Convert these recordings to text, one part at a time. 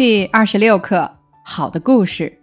第二十六课：好的故事。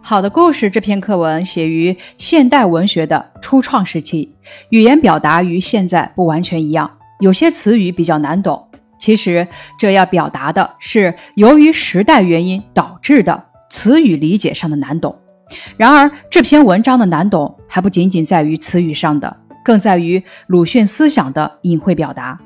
好的故事这篇课文写于现代文学的初创时期，语言表达与现在不完全一样，有些词语比较难懂。其实这要表达的是由于时代原因导致的词语理解上的难懂。然而这篇文章的难懂还不仅仅在于词语上的，更在于鲁迅思想的隐晦表达。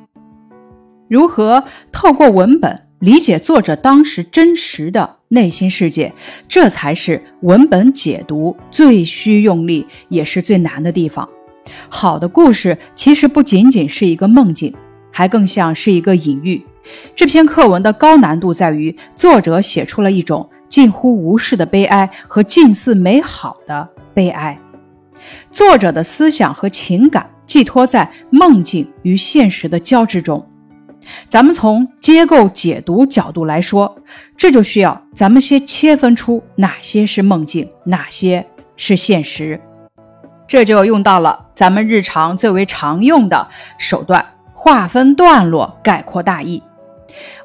如何透过文本？理解作者当时真实的内心世界，这才是文本解读最需用力也是最难的地方。好的故事其实不仅仅是一个梦境，还更像是一个隐喻。这篇课文的高难度在于，作者写出了一种近乎无视的悲哀和近似美好的悲哀。作者的思想和情感寄托在梦境与现实的交织中。咱们从结构解读角度来说，这就需要咱们先切分出哪些是梦境，哪些是现实。这就用到了咱们日常最为常用的手段——划分段落，概括大意。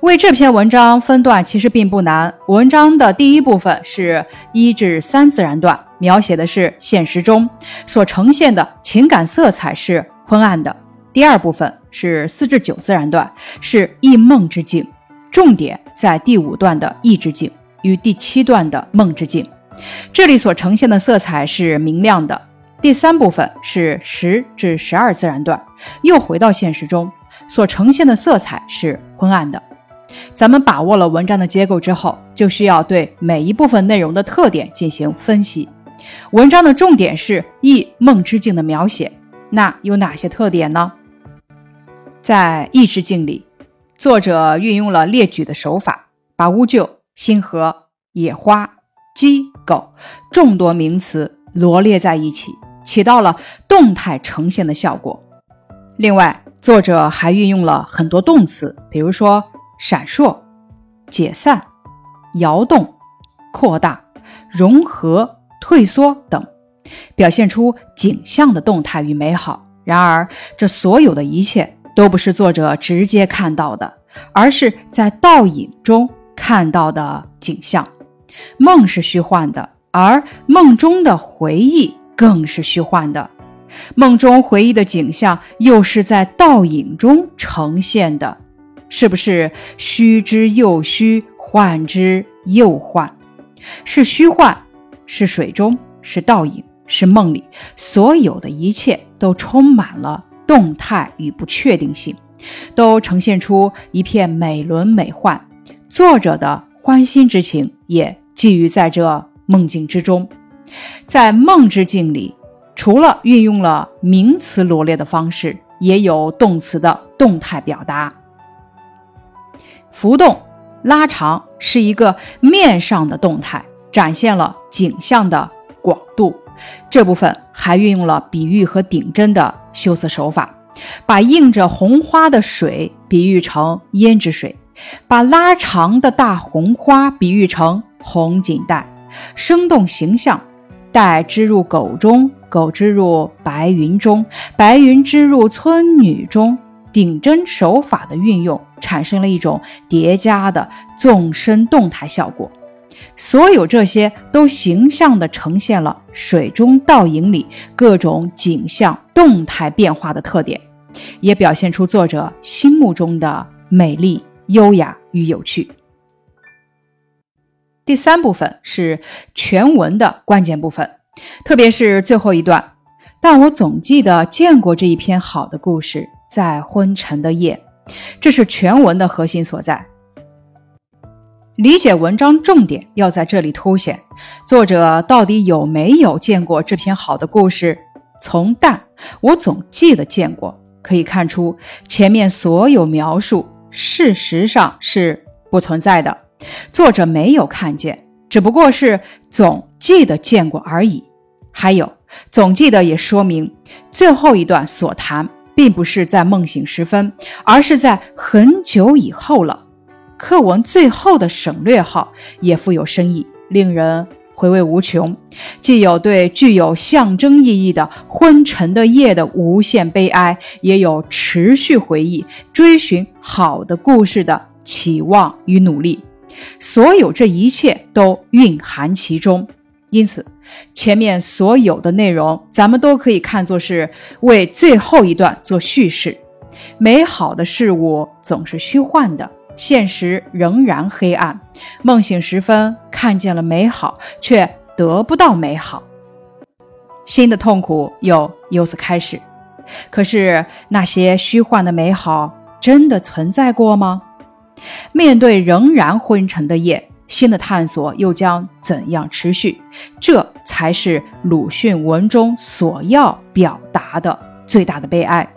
为这篇文章分段其实并不难。文章的第一部分是一至三自然段，描写的是现实中所呈现的情感色彩是昏暗的。第二部分是四至九自然段，是忆梦之境，重点在第五段的忆之境与第七段的梦之境。这里所呈现的色彩是明亮的。第三部分是十至十二自然段，又回到现实中，所呈现的色彩是昏暗的。咱们把握了文章的结构之后，就需要对每一部分内容的特点进行分析。文章的重点是忆梦之境的描写，那有哪些特点呢？在意志境里，作者运用了列举的手法，把乌桕、星河、野花、鸡、狗众多名词罗列在一起，起到了动态呈现的效果。另外，作者还运用了很多动词，比如说闪烁、解散、摇动、扩大、融合、退缩等，表现出景象的动态与美好。然而，这所有的一切。都不是作者直接看到的，而是在倒影中看到的景象。梦是虚幻的，而梦中的回忆更是虚幻的。梦中回忆的景象又是在倒影中呈现的，是不是虚之又虚，幻之又幻？是虚幻，是水中，是倒影，是梦里，所有的一切都充满了。动态与不确定性，都呈现出一片美轮美奂。作者的欢欣之情也寄予在这梦境之中。在梦之境里，除了运用了名词罗列的方式，也有动词的动态表达。浮动、拉长是一个面上的动态，展现了景象的广度。这部分还运用了比喻和顶针的修辞手法，把映着红花的水比喻成胭脂水，把拉长的大红花比喻成红锦带，生动形象。带织入狗中，狗织入白云中，白云织入村女中。顶针手法的运用，产生了一种叠加的纵深动态效果。所有这些都形象地呈现了水中倒影里各种景象动态变化的特点，也表现出作者心目中的美丽、优雅与有趣。第三部分是全文的关键部分，特别是最后一段。但我总记得见过这一篇好的故事，在昏沉的夜，这是全文的核心所在。理解文章重点要在这里凸显，作者到底有没有见过这篇好的故事？从但我总记得见过，可以看出前面所有描述事实上是不存在的，作者没有看见，只不过是总记得见过而已。还有，总记得也说明最后一段所谈，并不是在梦醒时分，而是在很久以后了。课文最后的省略号也富有深意，令人回味无穷。既有对具有象征意义的昏沉的夜的无限悲哀，也有持续回忆、追寻好的故事的期望与努力。所有这一切都蕴含其中。因此，前面所有的内容，咱们都可以看作是为最后一段做叙事。美好的事物总是虚幻的，现实仍然黑暗。梦醒时分，看见了美好，却得不到美好，新的痛苦又由此开始。可是那些虚幻的美好真的存在过吗？面对仍然昏沉的夜。新的探索又将怎样持续？这才是鲁迅文中所要表达的最大的悲哀。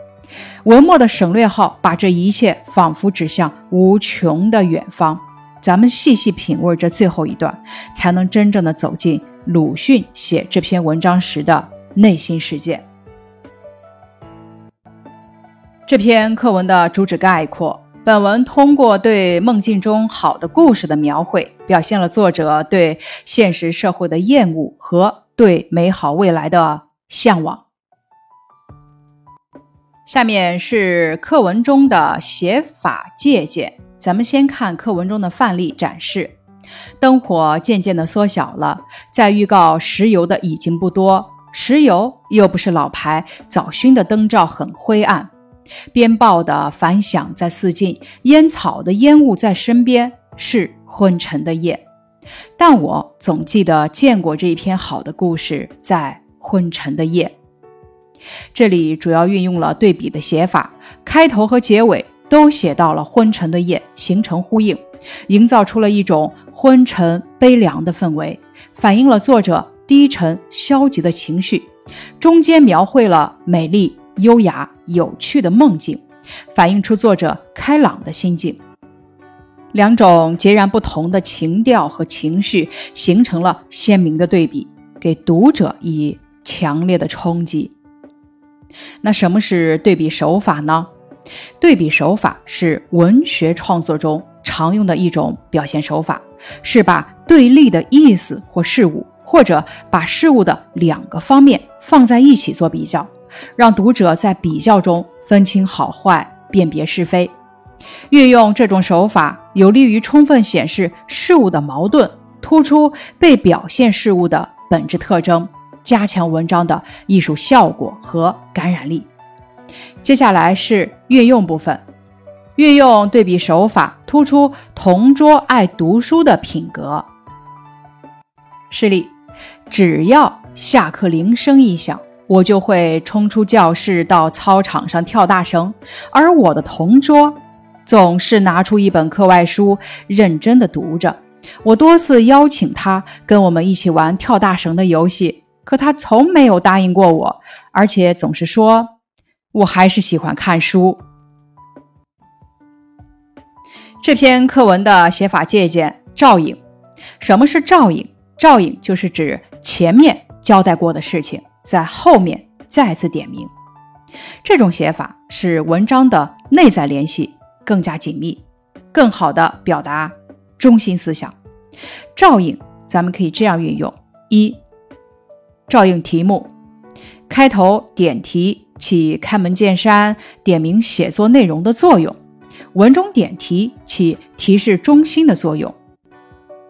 文末的省略号把这一切仿佛指向无穷的远方。咱们细细品味这最后一段，才能真正的走进鲁迅写这篇文章时的内心世界。这篇课文的主旨概括。本文通过对梦境中好的故事的描绘，表现了作者对现实社会的厌恶和对美好未来的向往。下面是课文中的写法借鉴，咱们先看课文中的范例展示。灯火渐渐的缩小了，在预告石油的已经不多，石油又不是老牌，早熏的灯罩很灰暗。鞭炮的反响在四近，烟草的烟雾在身边，是昏沉的夜。但我总记得见过这一篇好的故事，在昏沉的夜。这里主要运用了对比的写法，开头和结尾都写到了昏沉的夜，形成呼应，营造出了一种昏沉悲凉的氛围，反映了作者低沉消极的情绪。中间描绘了美丽。优雅有趣的梦境，反映出作者开朗的心境。两种截然不同的情调和情绪形成了鲜明的对比，给读者以强烈的冲击。那什么是对比手法呢？对比手法是文学创作中常用的一种表现手法，是把对立的意思或事物，或者把事物的两个方面放在一起做比较。让读者在比较中分清好坏，辨别是非。运用这种手法，有利于充分显示事物的矛盾，突出被表现事物的本质特征，加强文章的艺术效果和感染力。接下来是运用部分，运用对比手法，突出同桌爱读书的品格。示例：只要下课铃声一响。我就会冲出教室到操场上跳大绳，而我的同桌总是拿出一本课外书认真的读着。我多次邀请他跟我们一起玩跳大绳的游戏，可他从没有答应过我，而且总是说：“我还是喜欢看书。”这篇课文的写法借鉴照应。什么是照应？照应就是指前面交代过的事情。在后面再次点名，这种写法使文章的内在联系更加紧密，更好的表达中心思想。照应，咱们可以这样运用：一、照应题目，开头点题起开门见山、点明写作内容的作用；文中点题起提示中心的作用；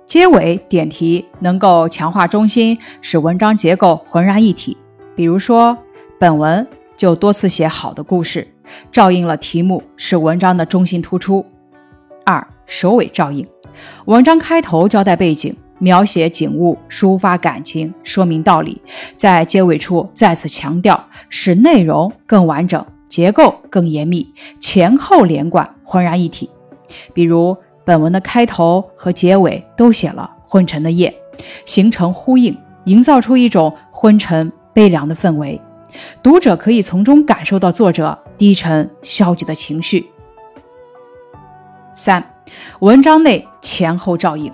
结尾点题能够强化中心，使文章结构浑然一体。比如说，本文就多次写好的故事，照应了题目，使文章的中心突出。二、首尾照应，文章开头交代背景，描写景物，抒发感情，说明道理，在结尾处再次强调，使内容更完整，结构更严密，前后连贯，浑然一体。比如，本文的开头和结尾都写了昏沉的夜，形成呼应，营造出一种昏沉。悲凉的氛围，读者可以从中感受到作者低沉消极的情绪。三，文章内前后照应，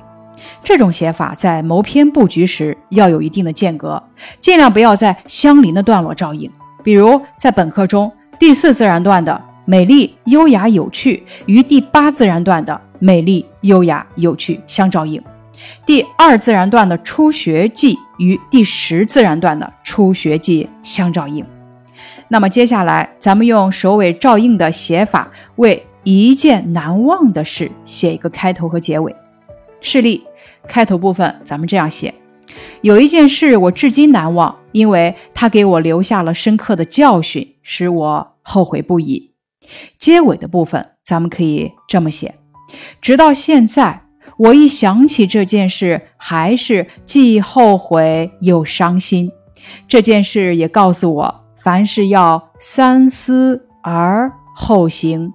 这种写法在谋篇布局时要有一定的间隔，尽量不要在相邻的段落照应。比如在本课中第四自然段的美丽、优雅、有趣与第八自然段的美丽、优雅、有趣相照应。第二自然段的初学记与第十自然段的初学记相照应。那么接下来，咱们用首尾照应的写法，为一件难忘的事写一个开头和结尾。示例开头部分，咱们这样写：有一件事我至今难忘，因为它给我留下了深刻的教训，使我后悔不已。结尾的部分，咱们可以这么写：直到现在，我一想起这件事，还是既后悔又伤心。这件事也告诉我，凡事要三思而后行。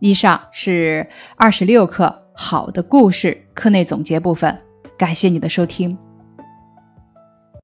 以上是二十六课好的故事课内总结部分，感谢你的收听。